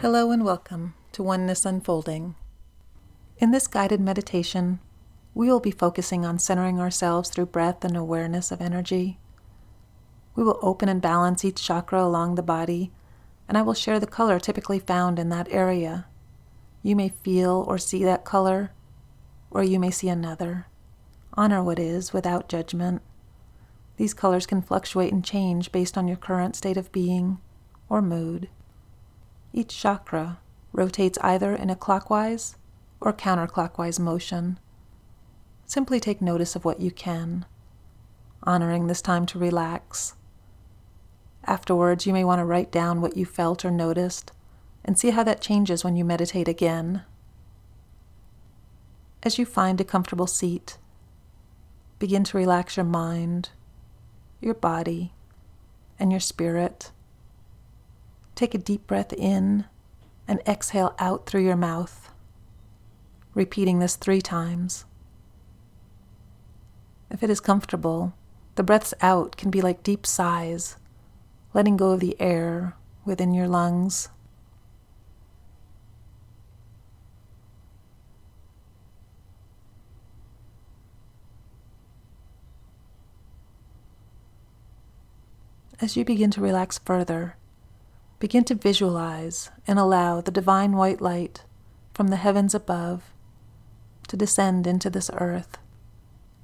Hello and welcome to Oneness Unfolding. In this guided meditation, we will be focusing on centering ourselves through breath and awareness of energy. We will open and balance each chakra along the body, and I will share the color typically found in that area. You may feel or see that color, or you may see another. Honor what is without judgment. These colors can fluctuate and change based on your current state of being or mood. Each chakra rotates either in a clockwise or counterclockwise motion. Simply take notice of what you can, honoring this time to relax. Afterwards, you may want to write down what you felt or noticed and see how that changes when you meditate again. As you find a comfortable seat, begin to relax your mind, your body, and your spirit. Take a deep breath in and exhale out through your mouth, repeating this three times. If it is comfortable, the breaths out can be like deep sighs, letting go of the air within your lungs. As you begin to relax further, Begin to visualize and allow the divine white light from the heavens above to descend into this earth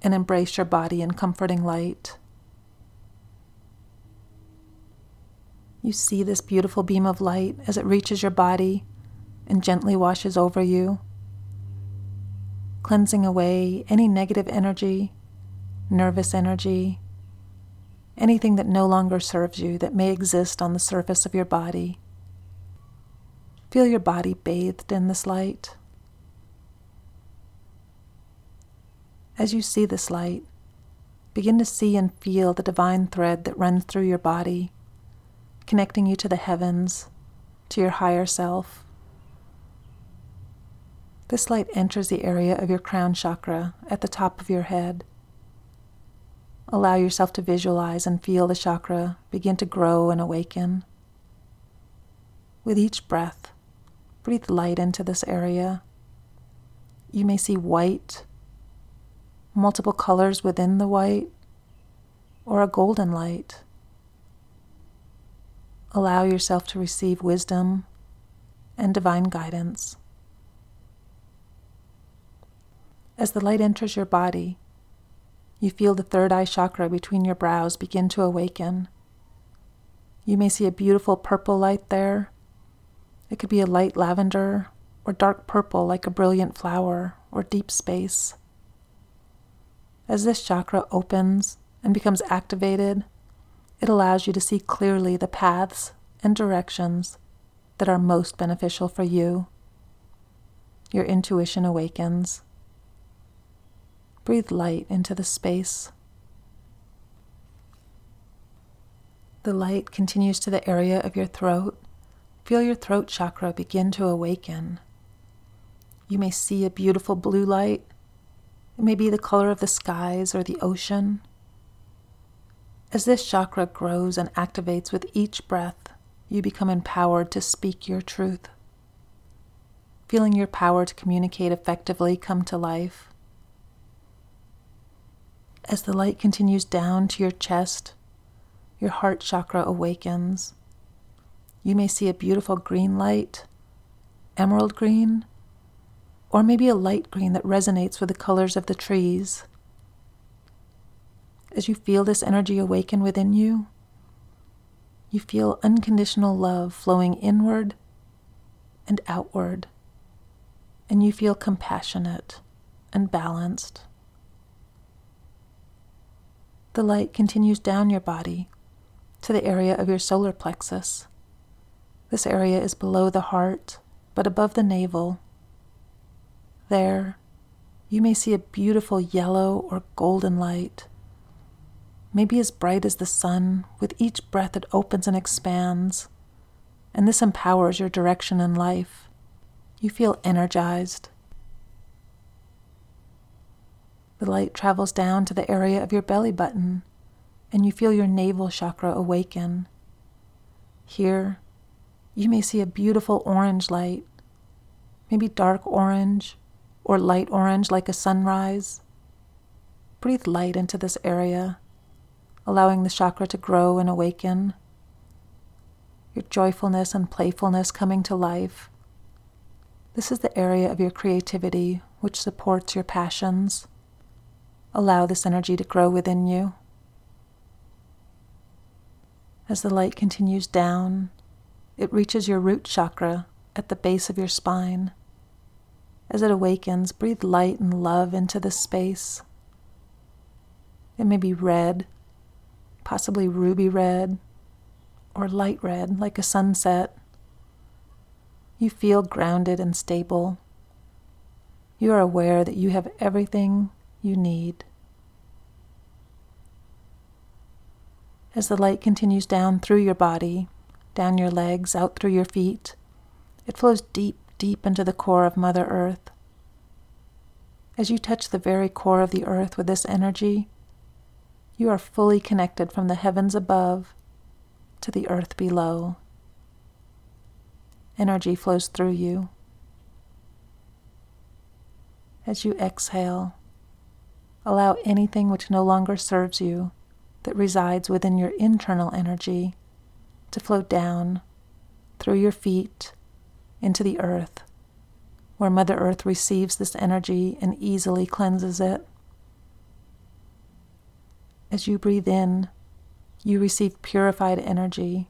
and embrace your body in comforting light. You see this beautiful beam of light as it reaches your body and gently washes over you, cleansing away any negative energy, nervous energy, anything that no longer serves you that may exist on the surface of your body. Feel your body bathed in this light. As you see this light, begin to see and feel the divine thread that runs through your body, connecting you to the heavens, to your higher self. This light enters the area of your crown chakra at the top of your head. Allow yourself to visualize and feel the chakra begin to grow and awaken. With each breath, breathe light into this area. You may see white, multiple colors within the white, or a golden light. Allow yourself to receive wisdom and divine guidance. As the light enters your body, you feel the third eye chakra between your brows begin to awaken. You may see a beautiful purple light there. It could be a light lavender or dark purple like a brilliant flower or deep space. As this chakra opens and becomes activated, it allows you to see clearly the paths and directions that are most beneficial for you. Your intuition awakens. Breathe light into the space. The light continues to the area of your throat. Feel your throat chakra begin to awaken. You may see a beautiful blue light. It may be the color of the skies or the ocean. As this chakra grows and activates with each breath, you become empowered to speak your truth. Feeling your power to communicate effectively come to life. As the light continues down to your chest, your heart chakra awakens. You may see a beautiful green light, emerald green, or maybe a light green that resonates with the colors of the trees. As you feel this energy awaken within you, you feel unconditional love flowing inward and outward, and you feel compassionate and balanced. The light continues down your body to the area of your solar plexus. This area is below the heart, but above the navel. There, you may see a beautiful yellow or golden light, maybe as bright as the sun. With each breath, it opens and expands, and this empowers your direction in life. You feel energized the light travels down to the area of your belly button, and you feel your navel chakra awaken. Here, you may see a beautiful orange light, maybe dark orange or light orange like a sunrise. Breathe light into this area, allowing the chakra to grow and awaken. Your joyfulness and playfulness coming to life. This is the area of your creativity which supports your passions. Allow this energy to grow within you. As the light continues down, it reaches your root chakra at the base of your spine. As it awakens, breathe light and love into this space. It may be red, possibly ruby red, or light red like a sunset. You feel grounded and stable. You are aware that you have everything you need. As the light continues down through your body, down your legs, out through your feet. It flows deep, deep into the core of Mother Earth. As you touch the very core of the earth with this energy, you are fully connected from the heavens above to the earth below. Energy flows through you. As you exhale, allow anything which no longer serves you that resides within your internal energy to flow down through your feet into the earth, where Mother Earth receives this energy and easily cleanses it. As you breathe in, you receive purified energy,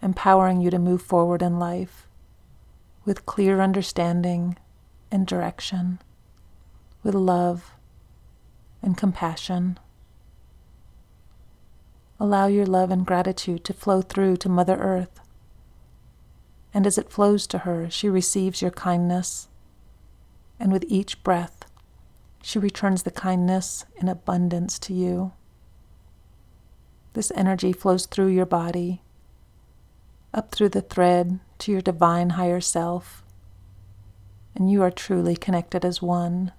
empowering you to move forward in life with clear understanding and direction, with love and compassion. Allow your love and gratitude to flow through to Mother Earth. And as it flows to her, she receives your kindness. And with each breath, she returns the kindness in abundance to you. This energy flows through your body, up through the thread to your divine higher self, and you are truly connected as one.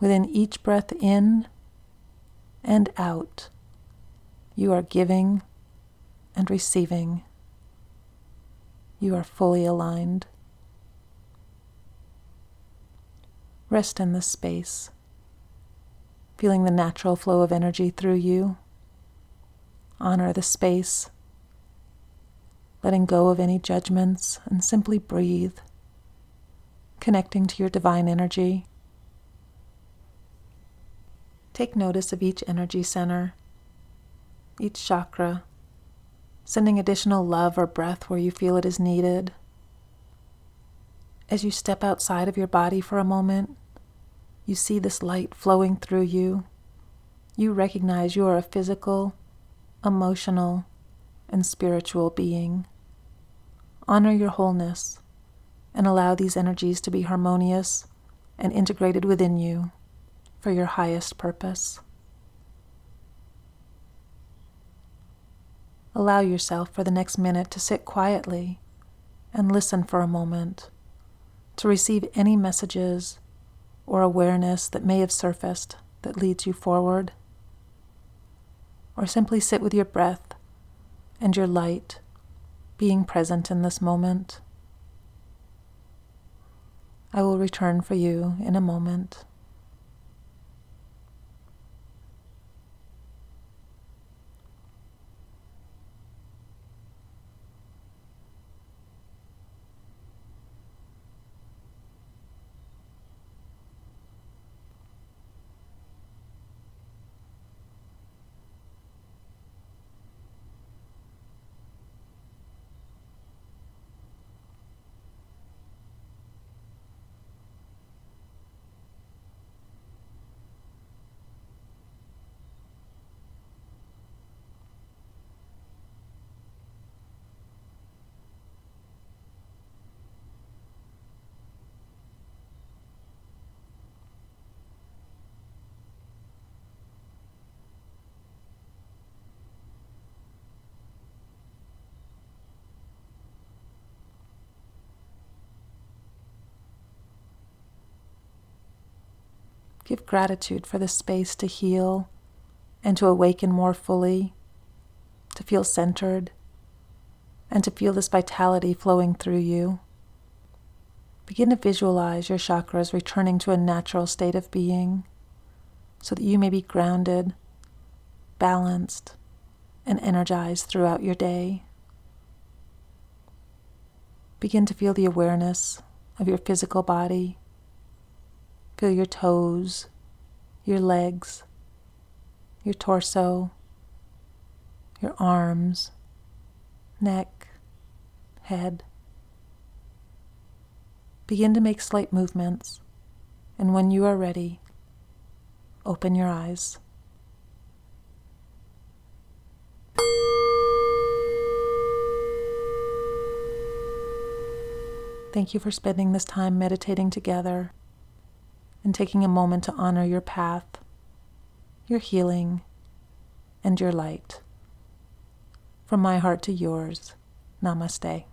Within each breath in, and out. You are giving and receiving. You are fully aligned. Rest in this space, feeling the natural flow of energy through you. Honor the space, letting go of any judgments, and simply breathe, connecting to your divine energy. Take notice of each energy center, each chakra, sending additional love or breath where you feel it is needed. As you step outside of your body for a moment, you see this light flowing through you. You recognize you are a physical, emotional, and spiritual being. Honor your wholeness and allow these energies to be harmonious and integrated within you for your highest purpose. Allow yourself for the next minute to sit quietly and listen for a moment to receive any messages or awareness that may have surfaced that leads you forward. Or simply sit with your breath and your light being present in this moment. I will return for you in a moment. Give gratitude for the space to heal and to awaken more fully, to feel centered and to feel this vitality flowing through you. Begin to visualize your chakras returning to a natural state of being so that you may be grounded, balanced, and energized throughout your day. Begin to feel the awareness of your physical body. Feel your toes, your legs, your torso, your arms, neck, head. Begin to make slight movements, and when you are ready, open your eyes. Thank you for spending this time meditating together and taking a moment to honor your path, your healing, and your light. From my heart to yours, namaste.